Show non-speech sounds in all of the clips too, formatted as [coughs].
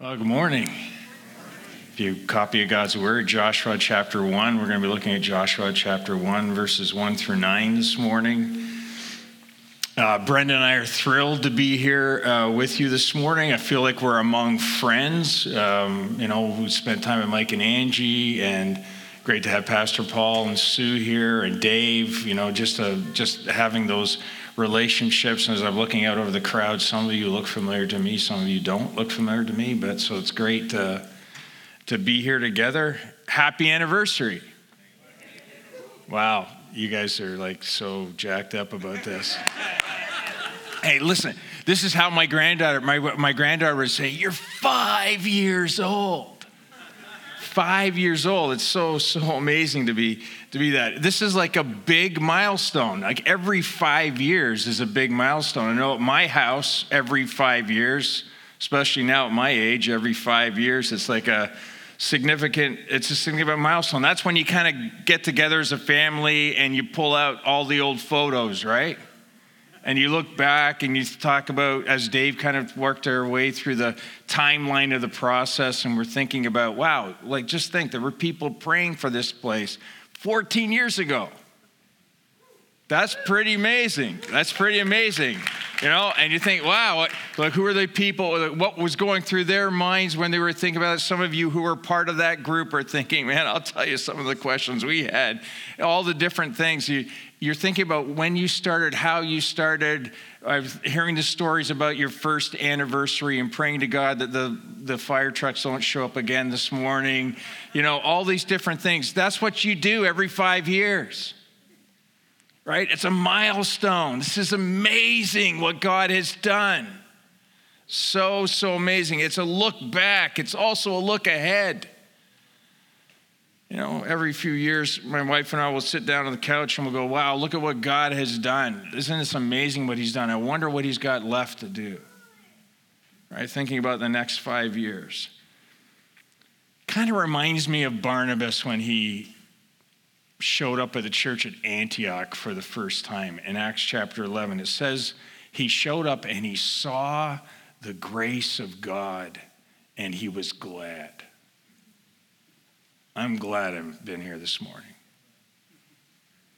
Well, good morning. If you copy of God's Word, Joshua chapter 1, we're going to be looking at Joshua chapter 1, verses 1 through 9 this morning. Uh, Brenda and I are thrilled to be here uh, with you this morning. I feel like we're among friends, um, you know, who spent time with Mike and Angie, and great to have Pastor Paul and Sue here, and Dave, you know, just, uh, just having those relationships. And as I'm looking out over the crowd, some of you look familiar to me, some of you don't look familiar to me. But so it's great to, to be here together. Happy anniversary. Wow, you guys are like so jacked up about this. hey, listen, this is how my granddaughter, my, my granddaughter would say, You're five years old five years old. It's so, so amazing to be, to be that. This is like a big milestone. Like every five years is a big milestone. I know at my house, every five years, especially now at my age, every five years, it's like a significant, it's a significant milestone. That's when you kind of get together as a family and you pull out all the old photos, right? And you look back and you talk about as Dave kind of worked our way through the timeline of the process, and we're thinking about, wow, like just think there were people praying for this place 14 years ago. That's pretty amazing. That's pretty amazing. You know, and you think, wow, like who are the people? What was going through their minds when they were thinking about it? Some of you who were part of that group are thinking, man, I'll tell you some of the questions we had, all the different things. You, you're thinking about when you started, how you started. I'm hearing the stories about your first anniversary and praying to God that the, the fire trucks don't show up again this morning. You know, all these different things. That's what you do every five years right? It's a milestone. This is amazing what God has done. So, so amazing. It's a look back, it's also a look ahead. You know, every few years, my wife and I will sit down on the couch and we'll go, wow, look at what God has done. Isn't this amazing what He's done? I wonder what He's got left to do. Right? Thinking about the next five years. Kind of reminds me of Barnabas when he showed up at the church at Antioch for the first time in Acts chapter 11. It says he showed up and he saw the grace of God and he was glad. I'm glad I've been here this morning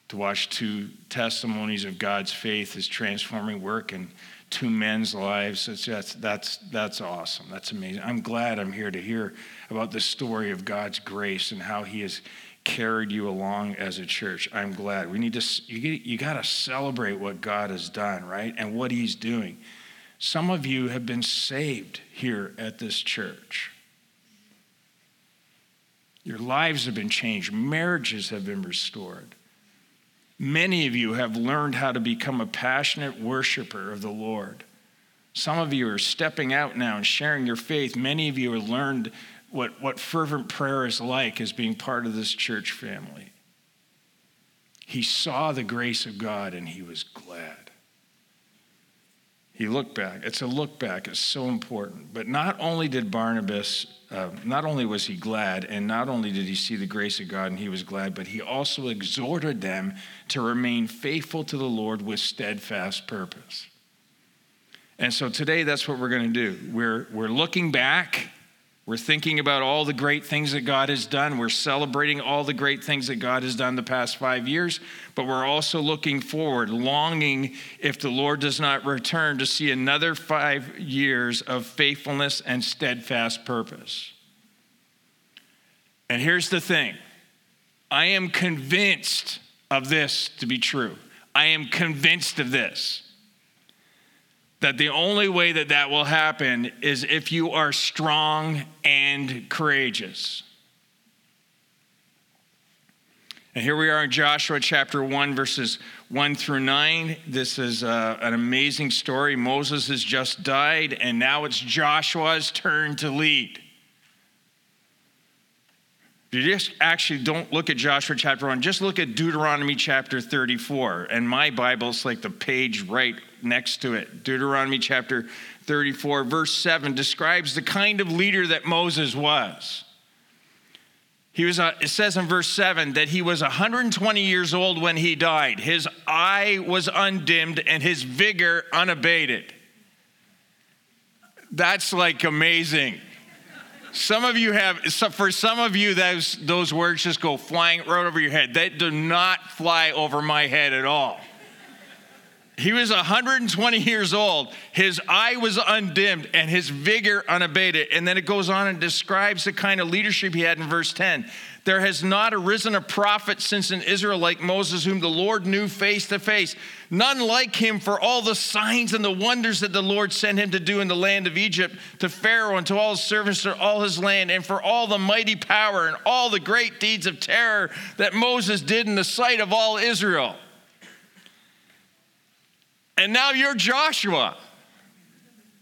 to watch two testimonies of God's faith, his transforming work, and two men's lives. That's, that's, that's awesome. That's amazing. I'm glad I'm here to hear about the story of God's grace and how he has carried you along as a church. I'm glad. We need to, you, you got to celebrate what God has done, right? And what He's doing. Some of you have been saved here at this church. Your lives have been changed, marriages have been restored. Many of you have learned how to become a passionate worshiper of the Lord. Some of you are stepping out now and sharing your faith. Many of you have learned what, what fervent prayer is like as being part of this church family. He saw the grace of God and he was glad. He looked back. It's a look back. It's so important. But not only did Barnabas, uh, not only was he glad, and not only did he see the grace of God and he was glad, but he also exhorted them to remain faithful to the Lord with steadfast purpose. And so today, that's what we're going to do. We're, we're looking back we're thinking about all the great things that God has done. We're celebrating all the great things that God has done the past five years, but we're also looking forward, longing if the Lord does not return to see another five years of faithfulness and steadfast purpose. And here's the thing I am convinced of this to be true. I am convinced of this that the only way that that will happen is if you are strong and courageous. And here we are in Joshua chapter 1, verses 1 through 9. This is uh, an amazing story. Moses has just died, and now it's Joshua's turn to lead. You just actually don't look at Joshua chapter 1, just look at Deuteronomy chapter 34. And my Bible's like the page right next to it. Deuteronomy chapter 34, verse 7 describes the kind of leader that Moses was. He was, a, it says in verse 7 that he was 120 years old when he died. His eye was undimmed and his vigor unabated. That's like amazing. Some of you have, so for some of you, those, those words just go flying right over your head. They do not fly over my head at all. He was 120 years old. His eye was undimmed and his vigor unabated. And then it goes on and describes the kind of leadership he had in verse 10. There has not arisen a prophet since in Israel like Moses, whom the Lord knew face to face. None like him for all the signs and the wonders that the Lord sent him to do in the land of Egypt, to Pharaoh and to all his servants, to all his land, and for all the mighty power and all the great deeds of terror that Moses did in the sight of all Israel. And now you're Joshua,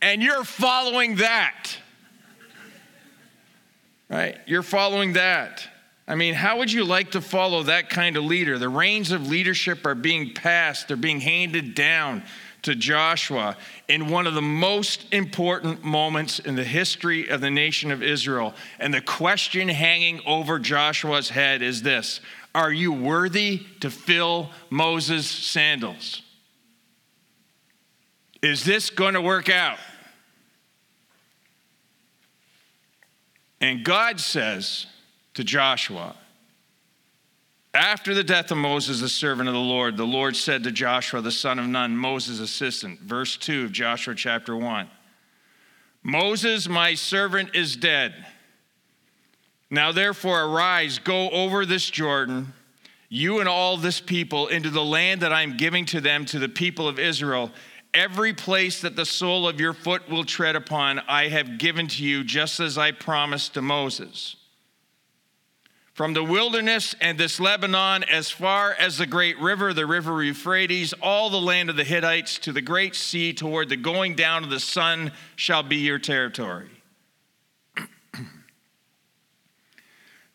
and you're following that. Right? You're following that. I mean, how would you like to follow that kind of leader? The reins of leadership are being passed, they're being handed down to Joshua in one of the most important moments in the history of the nation of Israel. And the question hanging over Joshua's head is this Are you worthy to fill Moses' sandals? Is this going to work out? And God says, to Joshua. After the death of Moses, the servant of the Lord, the Lord said to Joshua, the son of Nun, Moses' assistant, verse 2 of Joshua chapter 1 Moses, my servant, is dead. Now therefore, arise, go over this Jordan, you and all this people, into the land that I'm giving to them, to the people of Israel. Every place that the sole of your foot will tread upon, I have given to you, just as I promised to Moses. From the wilderness and this Lebanon, as far as the great river, the river Euphrates, all the land of the Hittites, to the great sea, toward the going down of the sun, shall be your territory.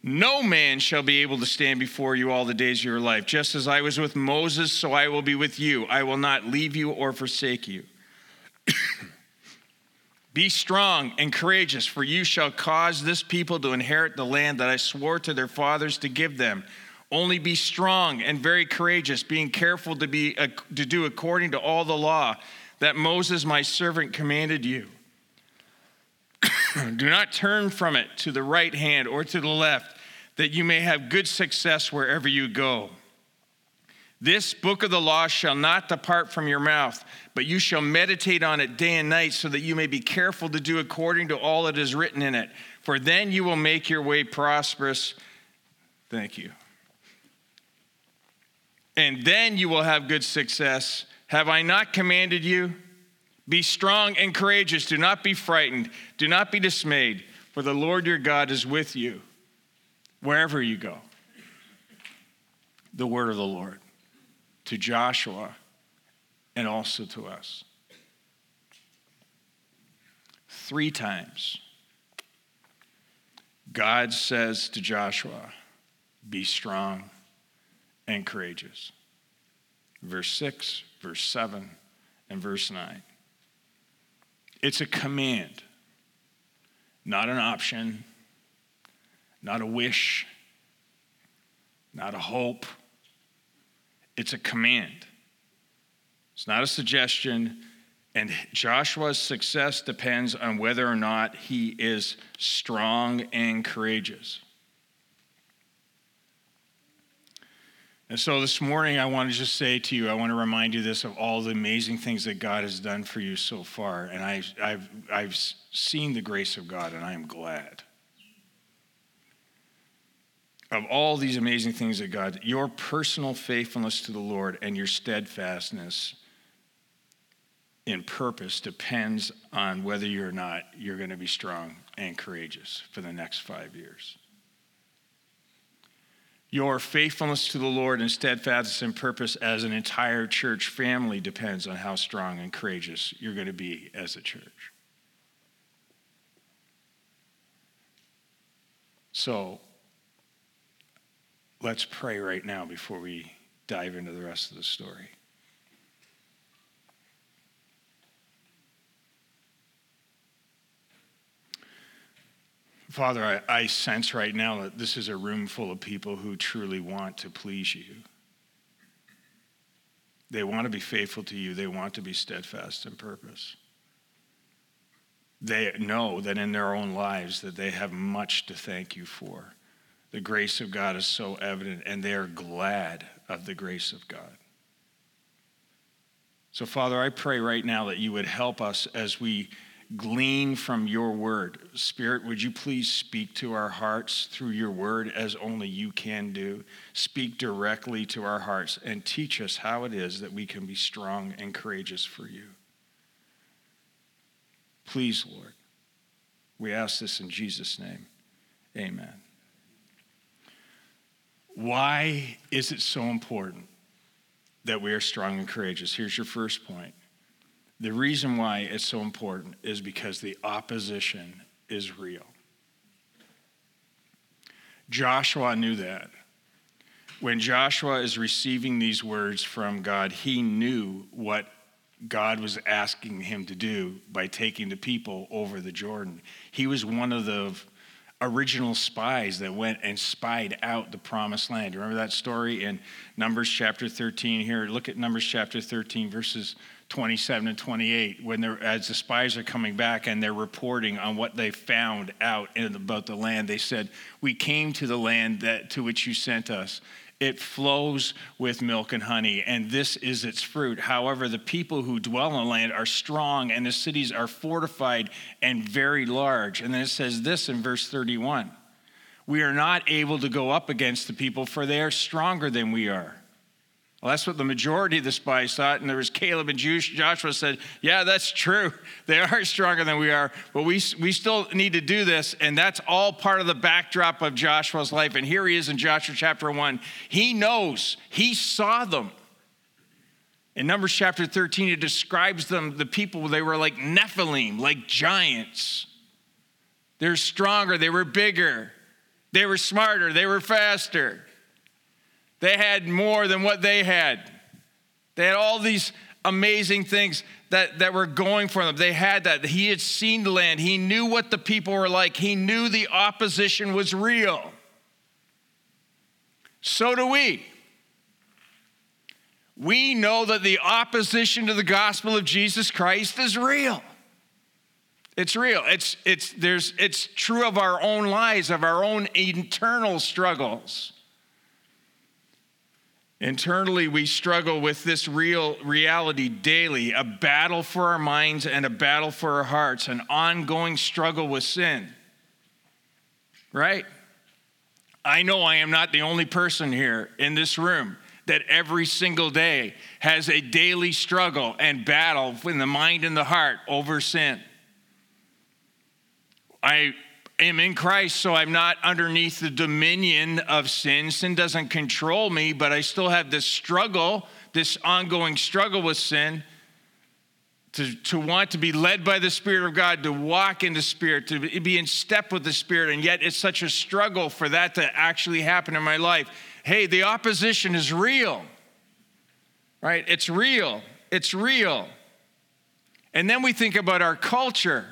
No man shall be able to stand before you all the days of your life. Just as I was with Moses, so I will be with you. I will not leave you or forsake you. [coughs] Be strong and courageous, for you shall cause this people to inherit the land that I swore to their fathers to give them. Only be strong and very courageous, being careful to, be, uh, to do according to all the law that Moses, my servant, commanded you. [coughs] do not turn from it to the right hand or to the left, that you may have good success wherever you go. This book of the law shall not depart from your mouth, but you shall meditate on it day and night, so that you may be careful to do according to all that is written in it. For then you will make your way prosperous. Thank you. And then you will have good success. Have I not commanded you? Be strong and courageous. Do not be frightened. Do not be dismayed, for the Lord your God is with you wherever you go. The word of the Lord to Joshua and also to us. Three times, God says to Joshua, Be strong and courageous. Verse 6, verse 7, and verse 9. It's a command, not an option, not a wish, not a hope it's a command, it's not a suggestion. And Joshua's success depends on whether or not he is strong and courageous. And so this morning, I want to just say to you, I want to remind you this of all the amazing things that God has done for you so far. And I, I've, I've seen the grace of God, and I am glad of all these amazing things that God, your personal faithfulness to the Lord and your steadfastness in purpose depends on whether you're not you're going to be strong and courageous for the next five years. Your faithfulness to the Lord and steadfastness in purpose as an entire church family depends on how strong and courageous you're going to be as a church. So, Let's pray right now before we dive into the rest of the story. Father, I, I, sense right now that this is a room full of people who truly want to please you. They want to be faithful to you, they want to be steadfast in purpose. they know that in their own lives that they have much to thank you for. The grace of God is so evident, and they are glad of the grace of God. So, Father, I pray right now that you would help us as we glean from your word. Spirit, would you please speak to our hearts through your word as only you can do? Speak directly to our hearts and teach us how it is that we can be strong and courageous for you. Please, Lord, we ask this in Jesus' name. Amen. Why is it so important that we are strong and courageous? Here's your first point. The reason why it's so important is because the opposition is real. Joshua knew that. When Joshua is receiving these words from God, he knew what God was asking him to do by taking the people over the Jordan. He was one of the original spies that went and spied out the promised land. Remember that story in Numbers chapter 13 here? Look at Numbers chapter 13, verses 27 and 28, when they're, as the spies are coming back and they're reporting on what they found out in, about the land. They said, We came to the land that, to which you sent us it flows with milk and honey, and this is its fruit. However, the people who dwell in the land are strong, and the cities are fortified and very large. And then it says this in verse 31 We are not able to go up against the people, for they are stronger than we are. Well, that's what the majority of the spies thought. And there was Caleb and Joshua said, Yeah, that's true. [laughs] They are stronger than we are, but we, we still need to do this. And that's all part of the backdrop of Joshua's life. And here he is in Joshua chapter 1. He knows, he saw them. In Numbers chapter 13, it describes them, the people, they were like Nephilim, like giants. They're stronger, they were bigger, they were smarter, they were faster. They had more than what they had. They had all these amazing things that, that were going for them. They had that. He had seen the land. He knew what the people were like. He knew the opposition was real. So do we. We know that the opposition to the gospel of Jesus Christ is real. It's real. It's, it's, there's, it's true of our own lives, of our own internal struggles. Internally, we struggle with this real reality daily a battle for our minds and a battle for our hearts, an ongoing struggle with sin. Right? I know I am not the only person here in this room that every single day has a daily struggle and battle in the mind and the heart over sin. I am in Christ, so I'm not underneath the dominion of sin. Sin doesn't control me, but I still have this struggle, this ongoing struggle with sin. To, to want to be led by the Spirit of God, to walk in the Spirit, to be in step with the Spirit, and yet it's such a struggle for that to actually happen in my life. Hey, the opposition is real, right? It's real. It's real. And then we think about our culture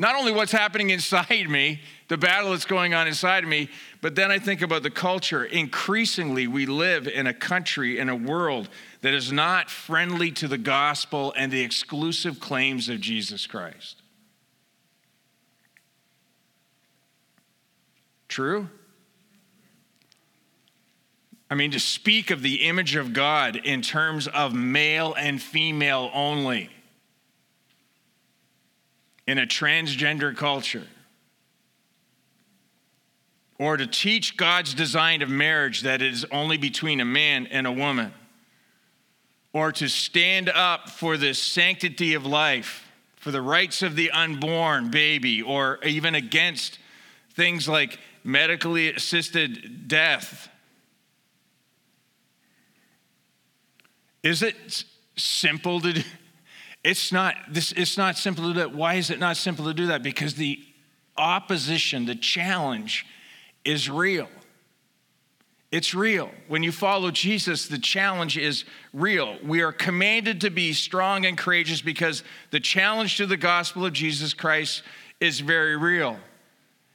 not only what's happening inside me, the battle that's going on inside of me, but then I think about the culture. Increasingly, we live in a country, in a world that is not friendly to the gospel and the exclusive claims of Jesus Christ. True? I mean, to speak of the image of God in terms of male and female only in a transgender culture, or to teach God's design of marriage that it is only between a man and a woman, or to stand up for the sanctity of life, for the rights of the unborn baby, or even against things like medically assisted death. Is it simple to? It's not, this, it's not simple to do that. Why is it not simple to do that? Because the opposition, the challenge is real. It's real. When you follow Jesus, the challenge is real. We are commanded to be strong and courageous because the challenge to the gospel of Jesus Christ is very real.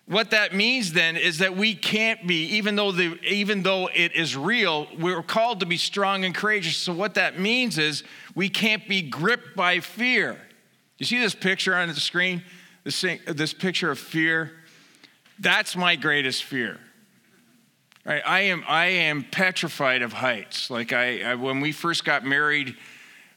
What that means then is that we can't be, even though, the, even though it is real, we're called to be strong and courageous. So, what that means is we can't be gripped by fear. You see this picture on the screen? This, thing, this picture of fear? That's my greatest fear. Right? I am, I am petrified of heights. Like I, I, when we first got married,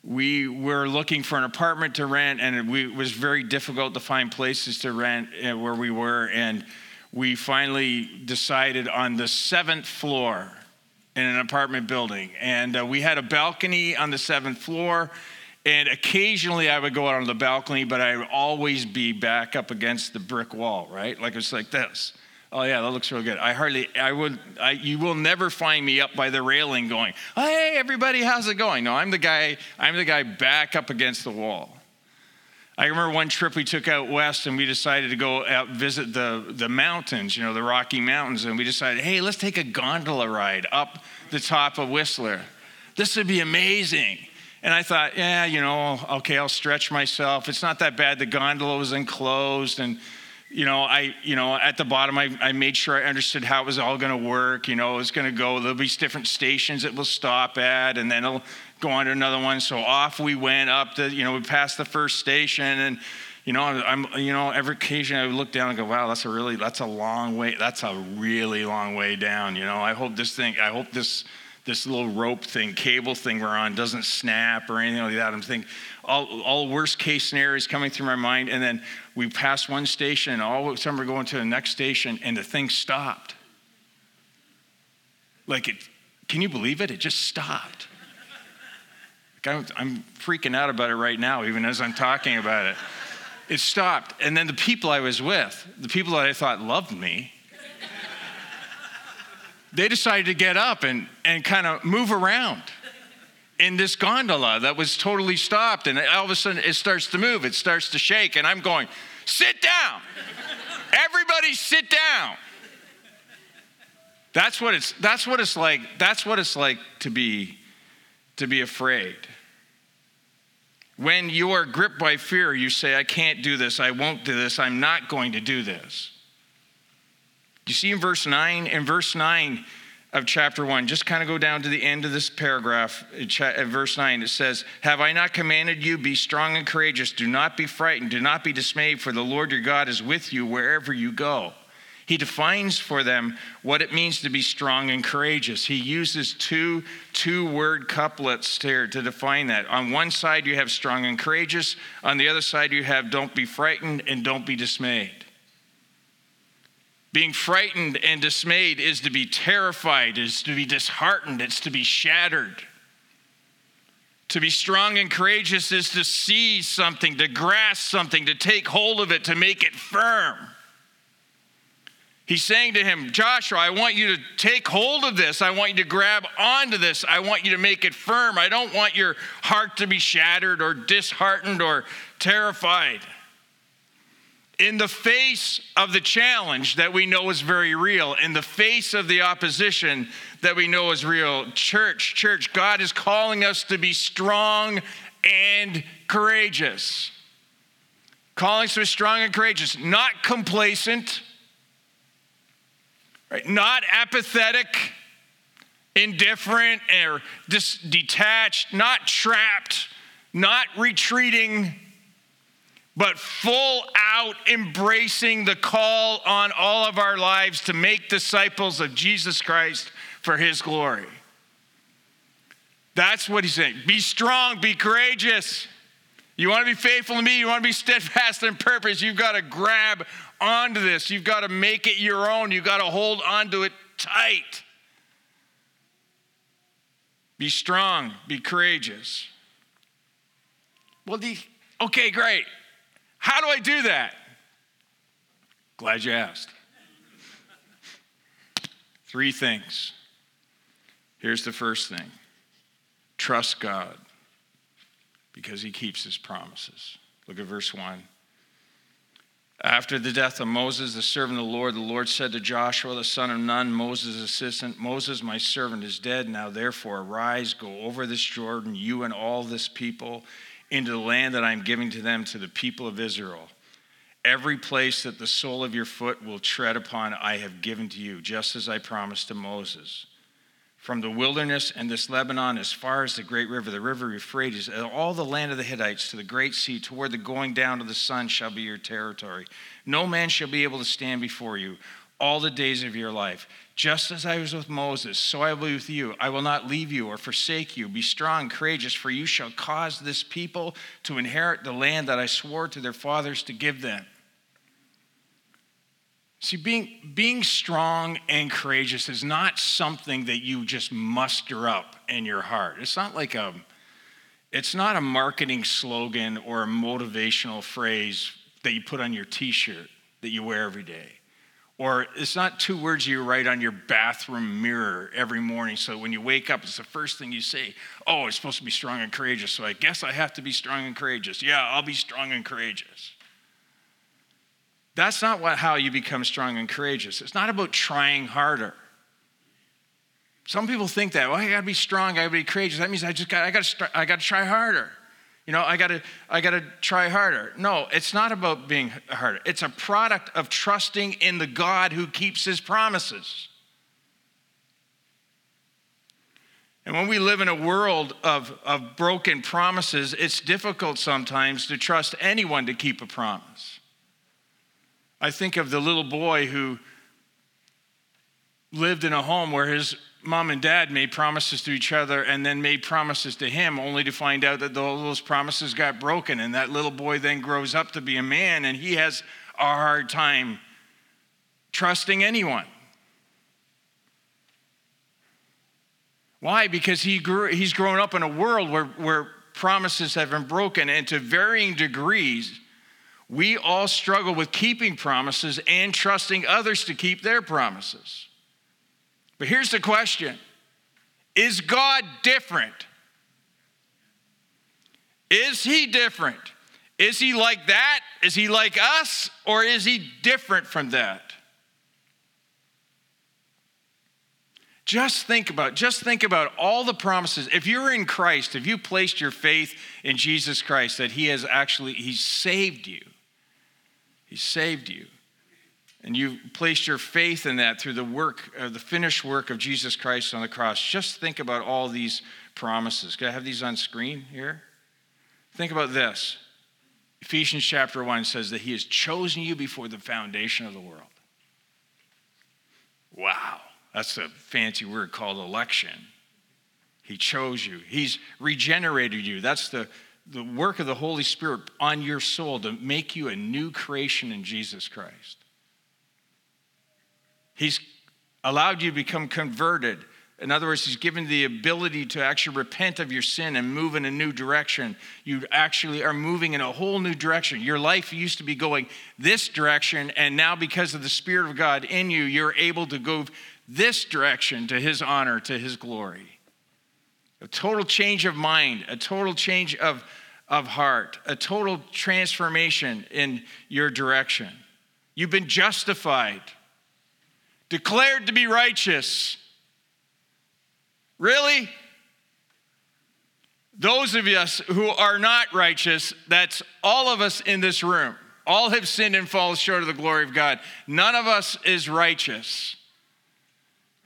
we were looking for an apartment to rent, and it was very difficult to find places to rent uh, where we were. And we finally decided on the seventh floor in an apartment building. And uh, we had a balcony on the seventh floor. And occasionally I would go out on the balcony, but I would always be back up against the brick wall, right? Like it's like this. Oh yeah, that looks real good. I hardly, I would, I, you will never find me up by the railing going, "Hey, everybody, how's it going?" No, I'm the guy. I'm the guy back up against the wall. I remember one trip we took out west, and we decided to go out visit the the mountains, you know, the Rocky Mountains, and we decided, hey, let's take a gondola ride up the top of Whistler. This would be amazing. And I thought, yeah, you know, okay, I'll stretch myself. It's not that bad. The gondola was enclosed, and you know, I, you know, at the bottom, I, I made sure I understood how it was all going to work. You know, it was going to go. There'll be different stations it will stop at, and then it'll go on to another one. So off we went up the, you know, we passed the first station, and you know, I'm, you know, every occasion I would look down and go, wow, that's a really, that's a long way. That's a really long way down. You know, I hope this thing, I hope this this little rope thing, cable thing we're on doesn't snap or anything like that. I'm thinking all, all worst case scenarios coming through my mind. And then we passed one station and all of a sudden we're going to the next station and the thing stopped. Like it, can you believe it? It just stopped. Like I'm, I'm freaking out about it right now, even as I'm talking about it. It stopped. And then the people I was with, the people that I thought loved me, they decided to get up and, and kind of move around in this gondola that was totally stopped. And all of a sudden it starts to move, it starts to shake. And I'm going, sit down. Everybody sit down. That's what it's that's what it's like. That's what it's like to be to be afraid. When you are gripped by fear, you say, I can't do this, I won't do this, I'm not going to do this. You see in verse 9, in verse 9 of chapter 1, just kind of go down to the end of this paragraph, at verse 9, it says, Have I not commanded you, be strong and courageous? Do not be frightened, do not be dismayed, for the Lord your God is with you wherever you go. He defines for them what it means to be strong and courageous. He uses two two word couplets here to define that. On one side, you have strong and courageous. On the other side, you have don't be frightened and don't be dismayed. Being frightened and dismayed is to be terrified, is to be disheartened, it's to be shattered. To be strong and courageous is to seize something, to grasp something, to take hold of it, to make it firm. He's saying to him, Joshua, I want you to take hold of this. I want you to grab onto this. I want you to make it firm. I don't want your heart to be shattered or disheartened or terrified in the face of the challenge that we know is very real, in the face of the opposition that we know is real, church, church, God is calling us to be strong and courageous. Calling us to be strong and courageous, not complacent, right? Not apathetic, indifferent, or dis- detached, not trapped, not retreating but full out embracing the call on all of our lives to make disciples of Jesus Christ for his glory. That's what he's saying. Be strong, be courageous. You want to be faithful to me, you want to be steadfast in purpose, you've got to grab onto this. You've got to make it your own. You've got to hold onto it tight. Be strong, be courageous. Well, the, okay, great. How do I do that? Glad you asked. Three things. Here's the first thing trust God because he keeps his promises. Look at verse 1. After the death of Moses, the servant of the Lord, the Lord said to Joshua, the son of Nun, Moses' assistant, Moses, my servant, is dead. Now therefore arise, go over this Jordan, you and all this people into the land that I'm giving to them, to the people of Israel. Every place that the sole of your foot will tread upon, I have given to you, just as I promised to Moses. from the wilderness and this Lebanon as far as the great river, the river Euphrates, all the land of the Hittites to the great sea, toward the going down of the sun shall be your territory. No man shall be able to stand before you all the days of your life. Just as I was with Moses, so I will be with you. I will not leave you or forsake you. Be strong, courageous, for you shall cause this people to inherit the land that I swore to their fathers to give them. See, being, being strong and courageous is not something that you just muster up in your heart. It's not like a, it's not a marketing slogan or a motivational phrase that you put on your t shirt that you wear every day. Or it's not two words you write on your bathroom mirror every morning. So when you wake up, it's the first thing you say. Oh, it's supposed to be strong and courageous. So I guess I have to be strong and courageous. Yeah, I'll be strong and courageous. That's not what, how you become strong and courageous. It's not about trying harder. Some people think that, well, I gotta be strong, I gotta be courageous. That means I just got I gotta I gotta try harder. You know, I gotta I gotta try harder. No, it's not about being harder. It's a product of trusting in the God who keeps his promises. And when we live in a world of, of broken promises, it's difficult sometimes to trust anyone to keep a promise. I think of the little boy who lived in a home where his mom and dad made promises to each other and then made promises to him, only to find out that those promises got broken. And that little boy then grows up to be a man and he has a hard time trusting anyone. Why? Because he grew, he's grown up in a world where, where promises have been broken and to varying degrees we all struggle with keeping promises and trusting others to keep their promises. But here's the question Is God different? Is he different? Is he like that? Is he like us? Or is he different from that? Just think about just think about all the promises. If you're in Christ, if you placed your faith in Jesus Christ that he has actually he's saved you. He saved you. And you placed your faith in that through the work, uh, the finished work of Jesus Christ on the cross. Just think about all these promises. Can I have these on screen here? Think about this. Ephesians chapter 1 says that He has chosen you before the foundation of the world. Wow, that's a fancy word called election. He chose you, He's regenerated you. That's the the work of the Holy Spirit on your soul to make you a new creation in Jesus Christ. He's allowed you to become converted. In other words, He's given the ability to actually repent of your sin and move in a new direction. You actually are moving in a whole new direction. Your life used to be going this direction, and now because of the Spirit of God in you, you're able to go this direction to His honor, to His glory. A total change of mind, a total change of, of heart, a total transformation in your direction. You've been justified, declared to be righteous. Really? Those of us who are not righteous, that's all of us in this room. All have sinned and fall short of the glory of God. None of us is righteous.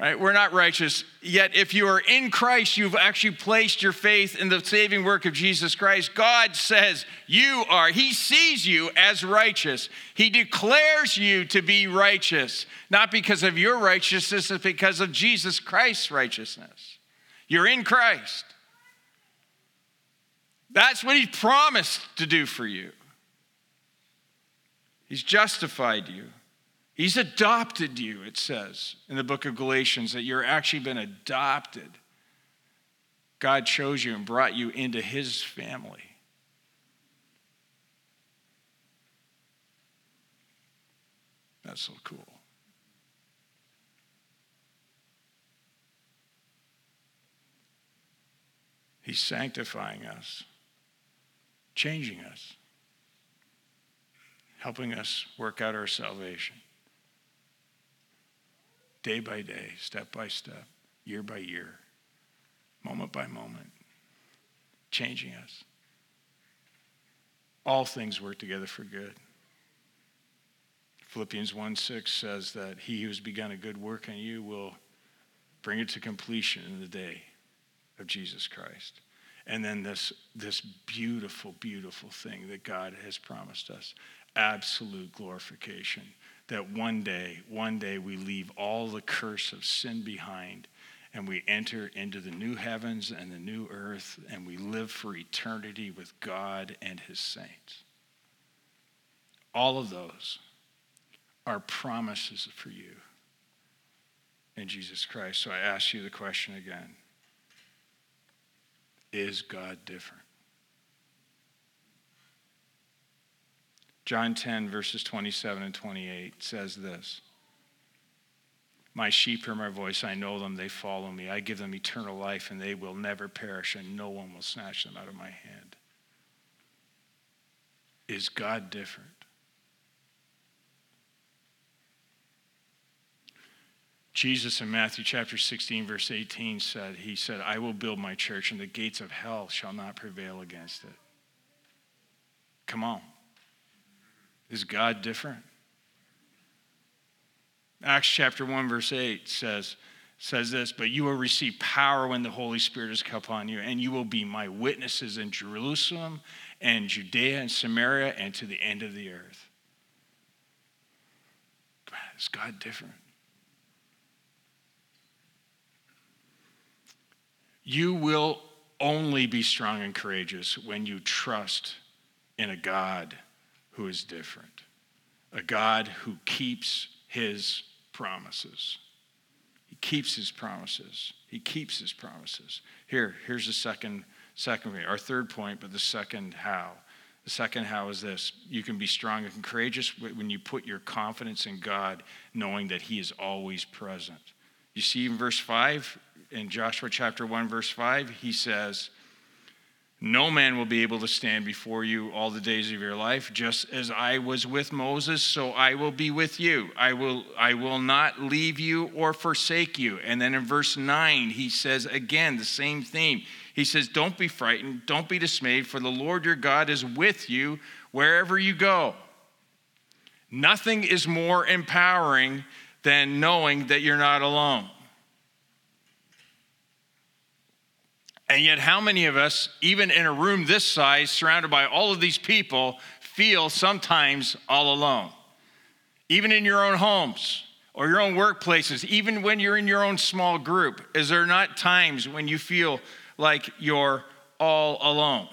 Right? We're not righteous. Yet, if you are in Christ, you've actually placed your faith in the saving work of Jesus Christ. God says you are. He sees you as righteous. He declares you to be righteous, not because of your righteousness, it's because of Jesus Christ's righteousness. You're in Christ. That's what He promised to do for you. He's justified you. He's adopted you, it says in the book of Galatians, that you're actually been adopted. God chose you and brought you into his family. That's so cool. He's sanctifying us, changing us, helping us work out our salvation day by day, step by step, year by year, moment by moment, changing us. All things work together for good. Philippians 1 6 says that he who's begun a good work in you will bring it to completion in the day of Jesus Christ. And then this, this beautiful, beautiful thing that God has promised us absolute glorification. That one day, one day we leave all the curse of sin behind and we enter into the new heavens and the new earth and we live for eternity with God and his saints. All of those are promises for you in Jesus Christ. So I ask you the question again Is God different? John 10, verses 27 and 28 says this My sheep hear my voice, I know them, they follow me. I give them eternal life, and they will never perish, and no one will snatch them out of my hand. Is God different? Jesus in Matthew chapter 16, verse 18 said, He said, I will build my church, and the gates of hell shall not prevail against it. Come on. Is God different? Acts chapter 1, verse 8 says, says this, but you will receive power when the Holy Spirit has come upon you, and you will be my witnesses in Jerusalem and Judea and Samaria and to the end of the earth. Is God different? You will only be strong and courageous when you trust in a God who is different, a God who keeps his promises. He keeps his promises. He keeps his promises. Here, here's the second, second our third point, but the second how. The second how is this you can be strong and courageous when you put your confidence in God, knowing that He is always present. You see in verse 5, in Joshua chapter 1, verse 5, he says, No man will be able to stand before you all the days of your life. Just as I was with Moses, so I will be with you. I will, I will not leave you or forsake you. And then in verse 9, he says again the same theme. He says, Don't be frightened, don't be dismayed, for the Lord your God is with you wherever you go. Nothing is more empowering than knowing that you're not alone. And yet, how many of us, even in a room this size, surrounded by all of these people, feel sometimes all alone? Even in your own homes or your own workplaces, even when you're in your own small group, is there not times when you feel like you're all alone?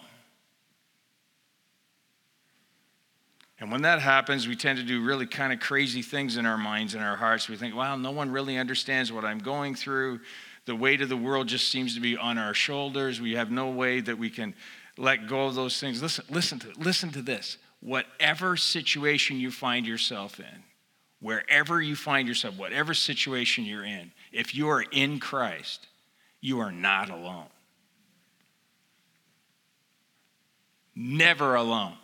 And when that happens, we tend to do really kind of crazy things in our minds and our hearts. We think, wow, no one really understands what I'm going through. The weight of the world just seems to be on our shoulders. We have no way that we can let go of those things. Listen, listen to, listen to this. Whatever situation you find yourself in, wherever you find yourself, whatever situation you're in, if you are in Christ, you are not alone. Never alone.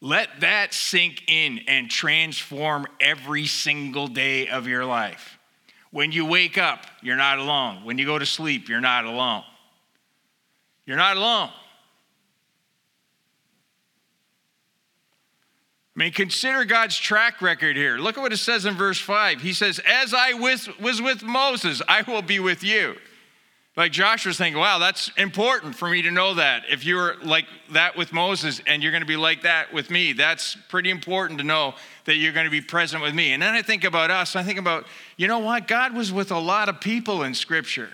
Let that sink in and transform every single day of your life. When you wake up, you're not alone. When you go to sleep, you're not alone. You're not alone. I mean, consider God's track record here. Look at what it says in verse 5. He says, As I was with Moses, I will be with you. Like Joshua's thinking, wow, that's important for me to know that. If you're like that with Moses and you're going to be like that with me, that's pretty important to know that you're going to be present with me. And then I think about us. I think about, you know what? God was with a lot of people in Scripture.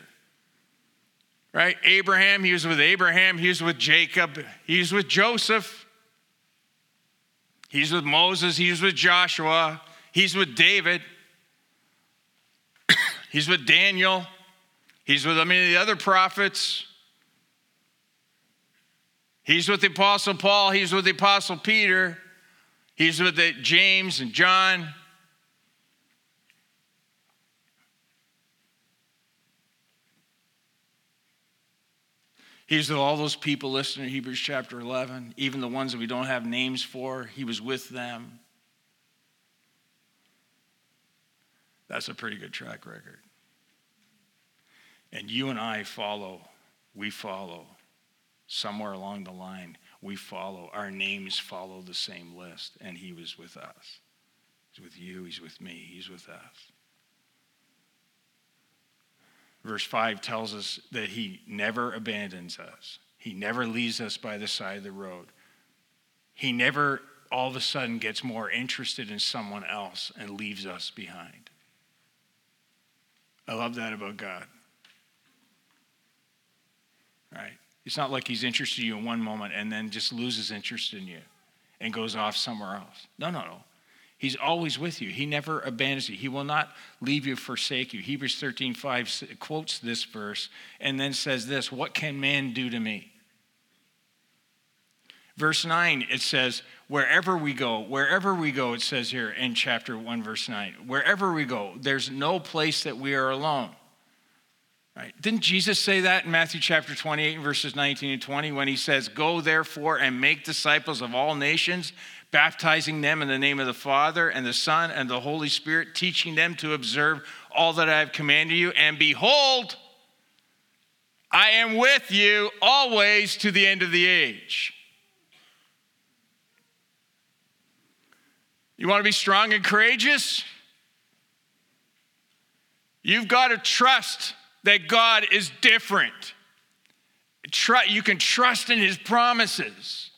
Right? Abraham, he was with Abraham, he was with Jacob, he was with Joseph, he's with Moses, he's with Joshua, he's with David, [coughs] he's with Daniel. He's with many of the other prophets. He's with the Apostle Paul. He's with the Apostle Peter. He's with the James and John. He's with all those people listening in Hebrews chapter 11, even the ones that we don't have names for. He was with them. That's a pretty good track record. And you and I follow, we follow somewhere along the line. We follow, our names follow the same list, and He was with us. He's with you, He's with me, He's with us. Verse 5 tells us that he never abandons us, he never leaves us by the side of the road. He never all of a sudden gets more interested in someone else and leaves us behind. I love that about God. Right? It's not like he's interested in you in one moment and then just loses interest in you and goes off somewhere else. No, no, no. He's always with you. He never abandons you. He will not leave you, forsake you. Hebrews 13, 5 quotes this verse and then says this What can man do to me? Verse 9, it says, Wherever we go, wherever we go, it says here in chapter 1, verse 9, wherever we go, there's no place that we are alone. Right? Didn't Jesus say that in Matthew chapter 28, verses 19 and 20, when he says, Go therefore and make disciples of all nations, baptizing them in the name of the Father and the Son and the Holy Spirit, teaching them to observe all that I have commanded you. And behold, I am with you always to the end of the age. You want to be strong and courageous? You've got to trust that God is different. You can trust in his promises.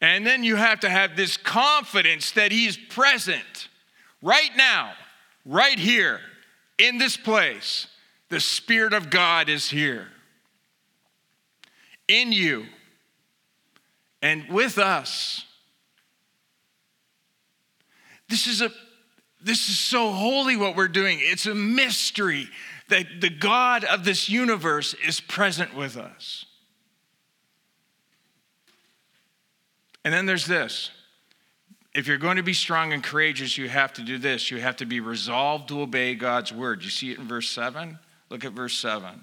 And then you have to have this confidence that he's present right now, right here, in this place. The Spirit of God is here in you and with us. This is a this is so holy what we're doing. It's a mystery that the God of this universe is present with us. And then there's this. If you're going to be strong and courageous, you have to do this. You have to be resolved to obey God's word. You see it in verse 7? Look at verse 7.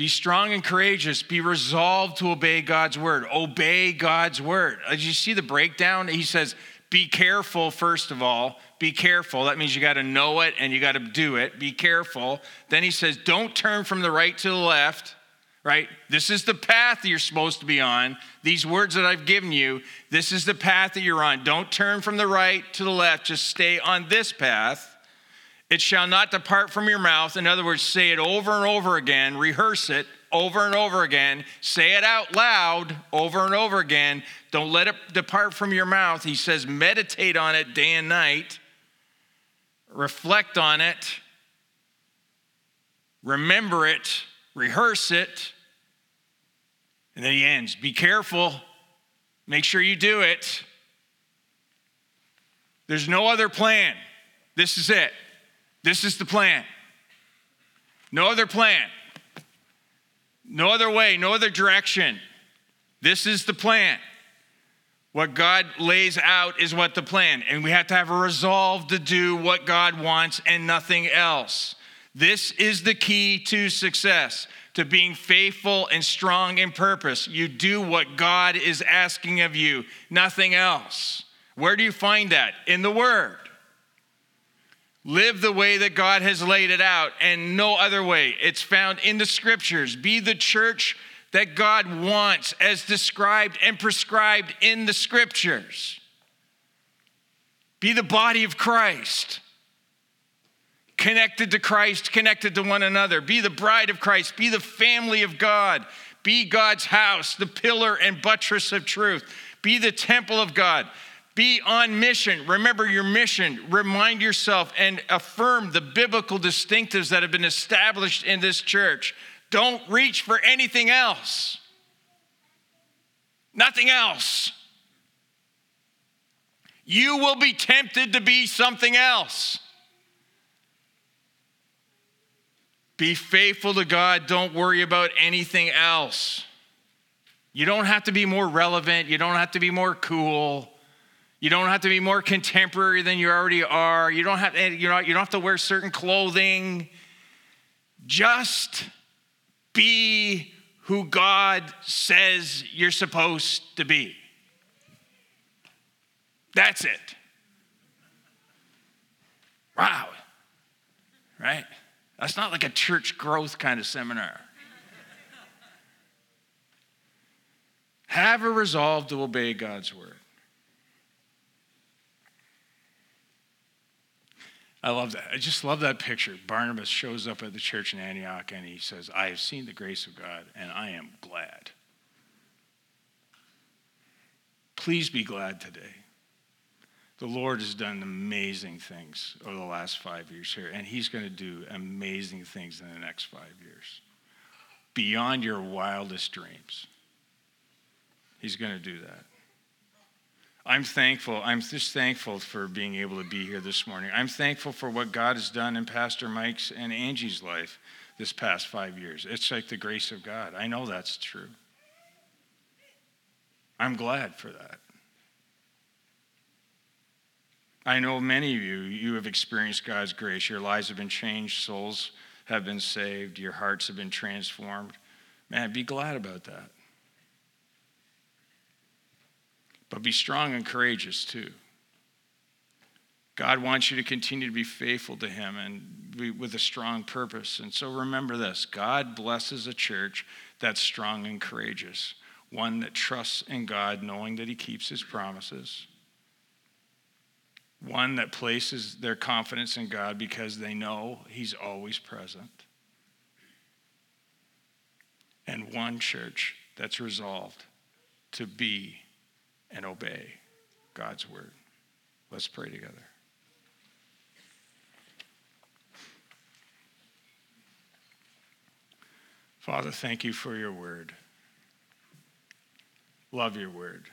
Be strong and courageous. Be resolved to obey God's word. Obey God's word. As you see the breakdown, he says, be careful, first of all. Be careful. That means you got to know it and you got to do it. Be careful. Then he says, don't turn from the right to the left, right? This is the path you're supposed to be on. These words that I've given you, this is the path that you're on. Don't turn from the right to the left. Just stay on this path. It shall not depart from your mouth. In other words, say it over and over again, rehearse it over and over again, say it out loud over and over again. Don't let it depart from your mouth. He says, meditate on it day and night, reflect on it, remember it, rehearse it. And then he ends be careful, make sure you do it. There's no other plan. This is it. This is the plan. No other plan. No other way, no other direction. This is the plan. What God lays out is what the plan. And we have to have a resolve to do what God wants and nothing else. This is the key to success, to being faithful and strong in purpose. You do what God is asking of you, nothing else. Where do you find that? In the Word. Live the way that God has laid it out and no other way. It's found in the scriptures. Be the church that God wants as described and prescribed in the scriptures. Be the body of Christ, connected to Christ, connected to one another. Be the bride of Christ. Be the family of God. Be God's house, the pillar and buttress of truth. Be the temple of God. Be on mission. Remember your mission. Remind yourself and affirm the biblical distinctives that have been established in this church. Don't reach for anything else. Nothing else. You will be tempted to be something else. Be faithful to God. Don't worry about anything else. You don't have to be more relevant. You don't have to be more cool. You don't have to be more contemporary than you already are. You don't have, you know, you don't have to wear certain clothing. Just be who God says you're supposed to be. That's it. Wow. Right? That's not like a church growth kind of seminar. Have a resolve to obey God's word. I love that. I just love that picture. Barnabas shows up at the church in Antioch and he says, I have seen the grace of God and I am glad. Please be glad today. The Lord has done amazing things over the last five years here, and He's going to do amazing things in the next five years. Beyond your wildest dreams. He's going to do that. I'm thankful. I'm just thankful for being able to be here this morning. I'm thankful for what God has done in Pastor Mike's and Angie's life this past five years. It's like the grace of God. I know that's true. I'm glad for that. I know many of you, you have experienced God's grace. Your lives have been changed, souls have been saved, your hearts have been transformed. Man, be glad about that. But be strong and courageous too. God wants you to continue to be faithful to Him and be with a strong purpose. And so remember this God blesses a church that's strong and courageous, one that trusts in God, knowing that He keeps His promises, one that places their confidence in God because they know He's always present, and one church that's resolved to be and obey God's word. Let's pray together. Father, thank you for your word. Love your word.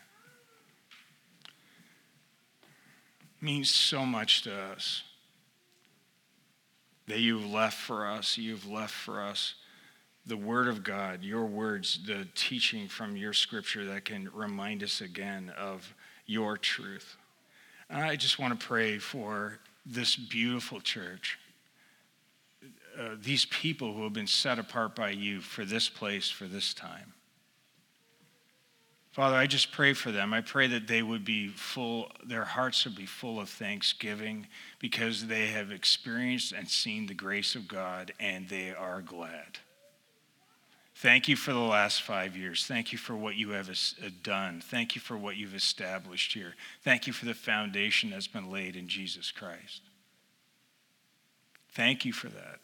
means so much to us that you've left for us, you've left for us the Word of God, your words, the teaching from your scripture that can remind us again of your truth. I just want to pray for this beautiful church, uh, these people who have been set apart by you for this place, for this time. Father, I just pray for them. I pray that they would be full, their hearts would be full of thanksgiving because they have experienced and seen the grace of God and they are glad. Thank you for the last five years. Thank you for what you have uh, done. Thank you for what you've established here. Thank you for the foundation that's been laid in Jesus Christ. Thank you for that.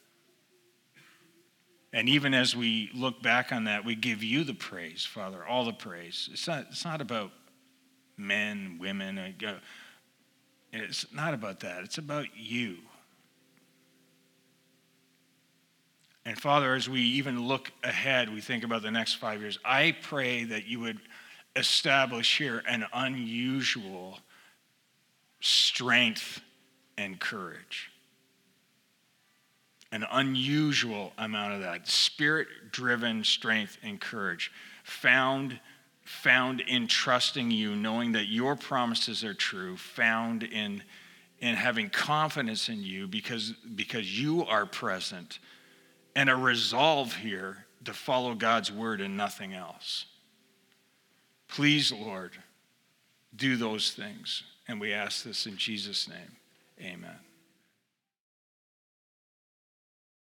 And even as we look back on that, we give you the praise, Father, all the praise. It's not, it's not about men, women. Uh, it's not about that. It's about you. And Father, as we even look ahead, we think about the next five years, I pray that you would establish here an unusual strength and courage. An unusual amount of that. Spirit driven strength and courage. Found, found in trusting you, knowing that your promises are true, found in, in having confidence in you because, because you are present and a resolve here to follow God's word and nothing else. Please, Lord, do those things. And we ask this in Jesus' name. Amen.